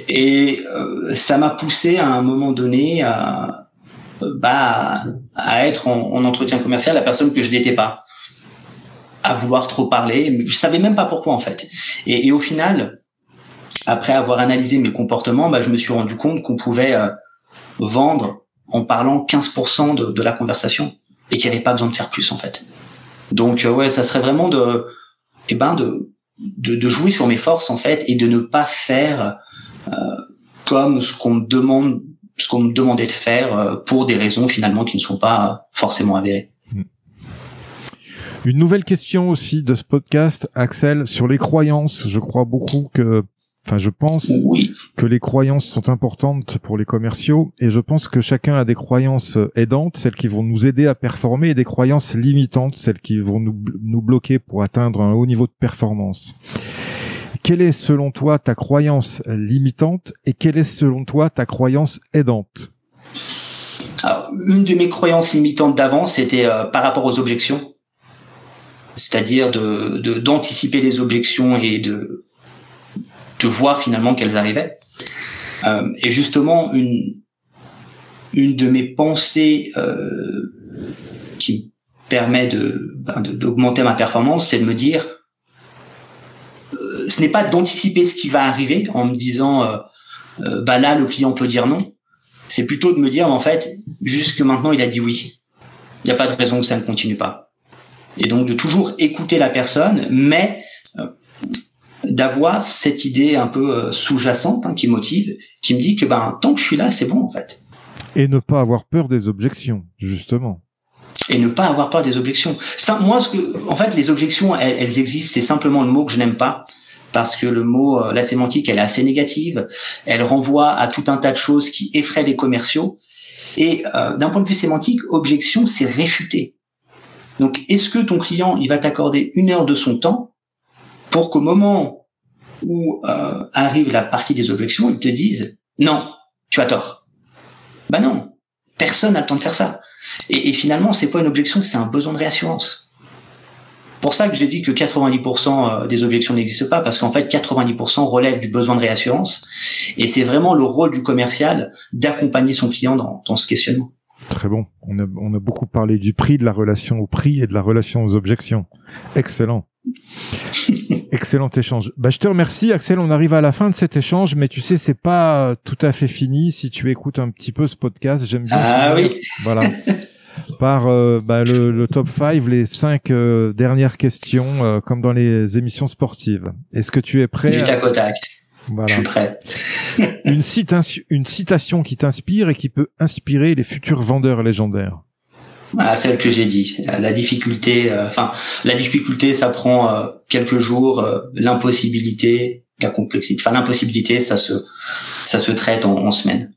et euh, ça m'a poussé à un moment donné à, bah, à être en, entretien commercial la personne que je n'étais pas, à vouloir trop parler. Je savais même pas pourquoi en fait. Et, au final, après avoir analysé mes comportements, bah, je me suis rendu compte qu'on pouvait euh, vendre en parlant 15% de, de, la conversation et qu'il n'y avait pas besoin de faire plus en fait. Donc euh, ouais, ça serait vraiment de, eh ben de, de, de jouer sur mes forces en fait et de ne pas faire comme ce qu'on me demande, ce qu'on me demandait de faire euh, pour des raisons finalement qui ne sont pas forcément avérées. Hmm. Une nouvelle question aussi de ce podcast, Axel, sur les croyances. Je crois beaucoup que, enfin, je pense que les croyances sont importantes pour les commerciaux et je pense que chacun a des croyances aidantes, celles qui vont nous aider à performer et des croyances limitantes, celles qui vont nous, nous bloquer pour atteindre un haut niveau de performance quelle est selon toi ta croyance limitante et quelle est selon toi ta croyance aidante? Alors, Une de mes croyances limitantes d'avant, c'était euh, par rapport aux objections, c'est-à-dire de d'anticiper les objections et de de voir finalement qu'elles arrivaient. Euh, et justement, une une de mes pensées euh, qui permet de ben, d'augmenter ma performance, c'est de me dire ce n'est pas d'anticiper ce qui va arriver en me disant euh, euh, bah là le client peut dire non. C'est plutôt de me dire en fait jusque maintenant il a dit oui. Il n'y a pas de raison que ça ne continue pas. Et donc de toujours écouter la personne, mais euh, d'avoir cette idée un peu sous-jacente hein, qui motive, qui me dit que ben tant que je suis là, c'est bon en fait. Et ne pas avoir peur des objections, justement. Et ne pas avoir peur des objections. Ça, moi, ce que, en fait, les objections, elles, elles existent. C'est simplement le mot que je n'aime pas parce que le mot, euh, la sémantique, elle est assez négative. Elle renvoie à tout un tas de choses qui effraient les commerciaux. Et euh, d'un point de vue sémantique, objection, c'est réfuter. Donc, est-ce que ton client, il va t'accorder une heure de son temps pour qu'au moment où euh, arrive la partie des objections, il te dise non, tu as tort. Bah non, personne n'a le temps de faire ça. Et, et finalement, c'est pas une objection, c'est un besoin de réassurance pour ça que j'ai dit que 90% euh, des objections n'existent pas, parce qu'en fait, 90% relèvent du besoin de réassurance. Et c'est vraiment le rôle du commercial d'accompagner son client dans, dans ce questionnement. Très bon. On a, on a beaucoup parlé du prix, de la relation au prix et de la relation aux objections. Excellent. Excellent échange. Bah, je te remercie, Axel. On arrive à la fin de cet échange, mais tu sais, c'est pas tout à fait fini. Si tu écoutes un petit peu ce podcast, j'aime bien. Ah oui. Voilà. par euh, bah, le, le, top 5, les cinq euh, dernières questions, euh, comme dans les émissions sportives. Est-ce que tu es prêt Du tac au tac. Voilà. Je suis prêt. une, une citation qui t'inspire et qui peut inspirer les futurs vendeurs légendaires. Ah, celle que j'ai dit. La difficulté, enfin, la difficulté, ça prend quelques jours. l'impossibilité, la complexité, enfin l'impossibilité, ça se, ça se traite en, en semaines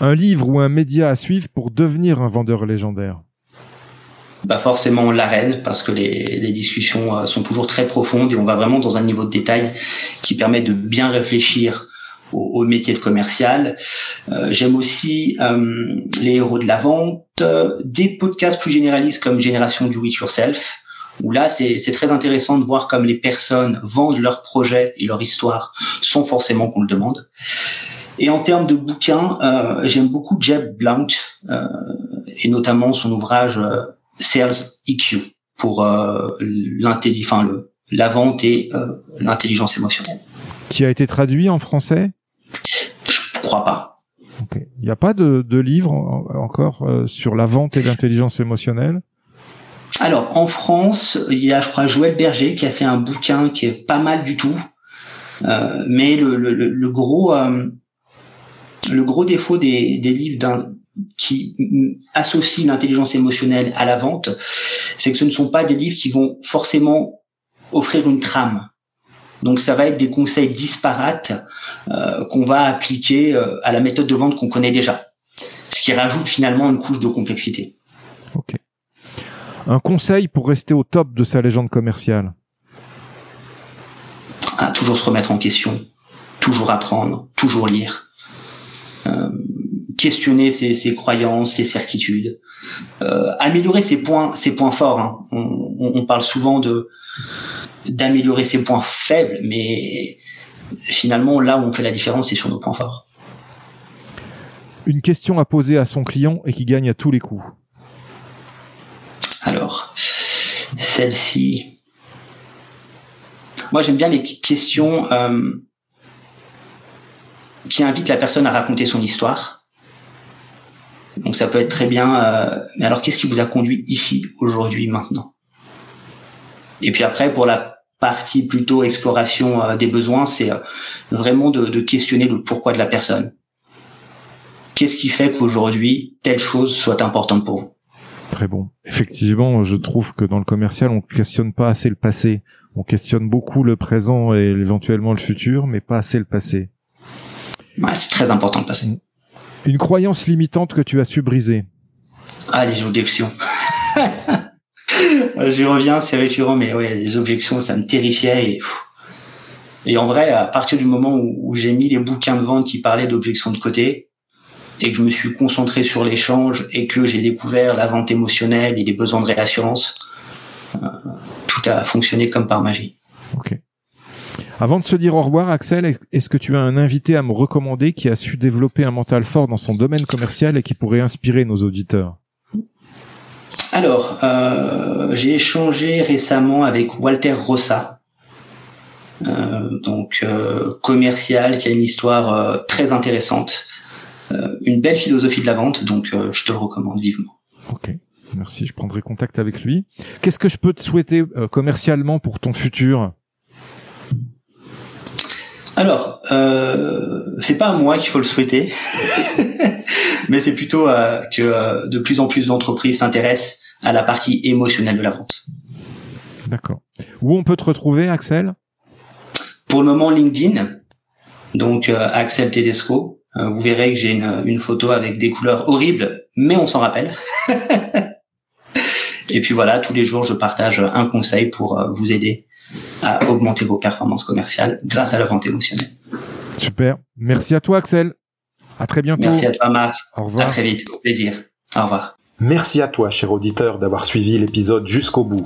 un livre ou un média à suivre pour devenir un vendeur légendaire bah forcément l'arène parce que les, discussions euh, sont toujours très profondes et on va vraiment dans un niveau de détail qui permet de bien réfléchir au, métier de commercial. Euh, J'aime aussi euh, les héros de la vente, des podcasts plus généralistes comme Génération du It Yourself, où là c'est très intéressant de voir comme les personnes vendent leurs projets et leur histoire sans forcément qu'on le demande. Et en termes de bouquins, euh, j'aime beaucoup Jeb Blount euh, et notamment son ouvrage euh, Sales EQ pour le, la vente et l'intelligence émotionnelle. Qui a été traduit en français? Je crois pas. Okay. Il n'y a pas de, de livre encore sur la vente et l'intelligence émotionnelle? Alors, en France, il y a, je crois, Joël Berger qui a fait un bouquin qui est pas mal du tout. Euh, mais le, le, le gros, euh, le gros défaut des, des livres qui associent l'intelligence émotionnelle à la vente, c'est que ce ne sont pas des livres qui vont forcément offrir une trame. Donc ça va être des conseils disparates euh, qu'on va appliquer à la méthode de vente qu'on connaît déjà, ce qui rajoute finalement une couche de complexité. Un conseil pour rester au top de sa légende commerciale ah, Toujours se remettre en question, toujours apprendre, toujours lire. Euh, questionner ses, ses, croyances, ses certitudes, euh, améliorer ses points, ses points forts. Hein. On, on, parle souvent de d'améliorer ses points faibles, mais finalement là où on fait la différence, c'est sur nos points forts. Une question à poser à son client et qui gagne à tous les coups. Alors, celle-ci. Moi, j'aime bien les questions euh, qui invite la personne à raconter son histoire. Donc ça peut être très bien. Euh, mais alors qu'est-ce qui vous a conduit ici, aujourd'hui, maintenant? Et puis après, pour la partie plutôt exploration euh, des besoins, c'est vraiment de, questionner le pourquoi de la personne. Qu'est-ce qui fait qu'aujourd'hui telle chose soit importante pour vous? Très bon. Effectivement, je trouve que dans le commercial, on questionne pas assez le passé. On questionne beaucoup le présent et éventuellement le futur, mais pas assez le passé c'est très important de passer. Une croyance limitante que tu as su briser. Ah, les objections. J'y reviens, c'est récurrent, mais ouais, les objections, ça me terrifiait. Et, et en vrai, à partir du moment où, j'ai mis les bouquins de vente qui parlaient d'objections de côté, et que je me suis concentré sur l'échange, et que j'ai découvert la vente émotionnelle et les besoins de réassurance, euh, tout a fonctionné comme par magie. Ok. Avant de se dire au revoir, Axel, est-ce que tu as un invité à me recommander qui a su développer un mental fort dans son domaine commercial et qui pourrait inspirer nos auditeurs? Alors, euh, j'ai échangé récemment avec Walter Rossa, euh, donc euh, commercial, qui a une histoire très intéressante, une belle philosophie de la vente, donc je te le recommande vivement. Ok. Merci, je prendrai contact avec lui. Qu'est-ce que je peux te souhaiter commercialement pour ton futur? Alors, euh, c'est pas à moi qu'il faut le souhaiter, mais c'est plutôt euh, que euh, de plus en plus d'entreprises s'intéressent à la partie émotionnelle de la vente. D'accord. Où on peut te retrouver, Axel? Pour le moment, LinkedIn. Donc, euh, Axel Tedesco. Euh, vous verrez que j'ai une, une photo avec des couleurs horribles, mais on s'en rappelle. Et puis voilà, tous les jours, je partage un conseil pour euh, vous aider à augmenter vos performances commerciales grâce à la vente émotionnelle. Super. Merci à toi, Axel. À très bientôt. Merci à toi, Marc. Au revoir. À très vite. Au plaisir. Au revoir. Merci à toi, cher auditeur, d'avoir suivi l'épisode jusqu'au bout.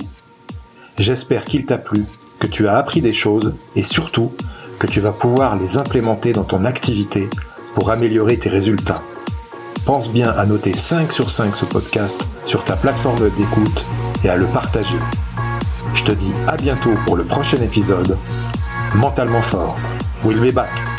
J'espère qu'il t'a plu, que tu as appris des choses et surtout que tu vas pouvoir les implémenter dans ton activité pour améliorer tes résultats. Pense bien à noter 5 sur 5 ce podcast sur ta plateforme d'écoute et à le partager. Je te dis à bientôt pour le prochain épisode. Mentalement fort. We'll be back.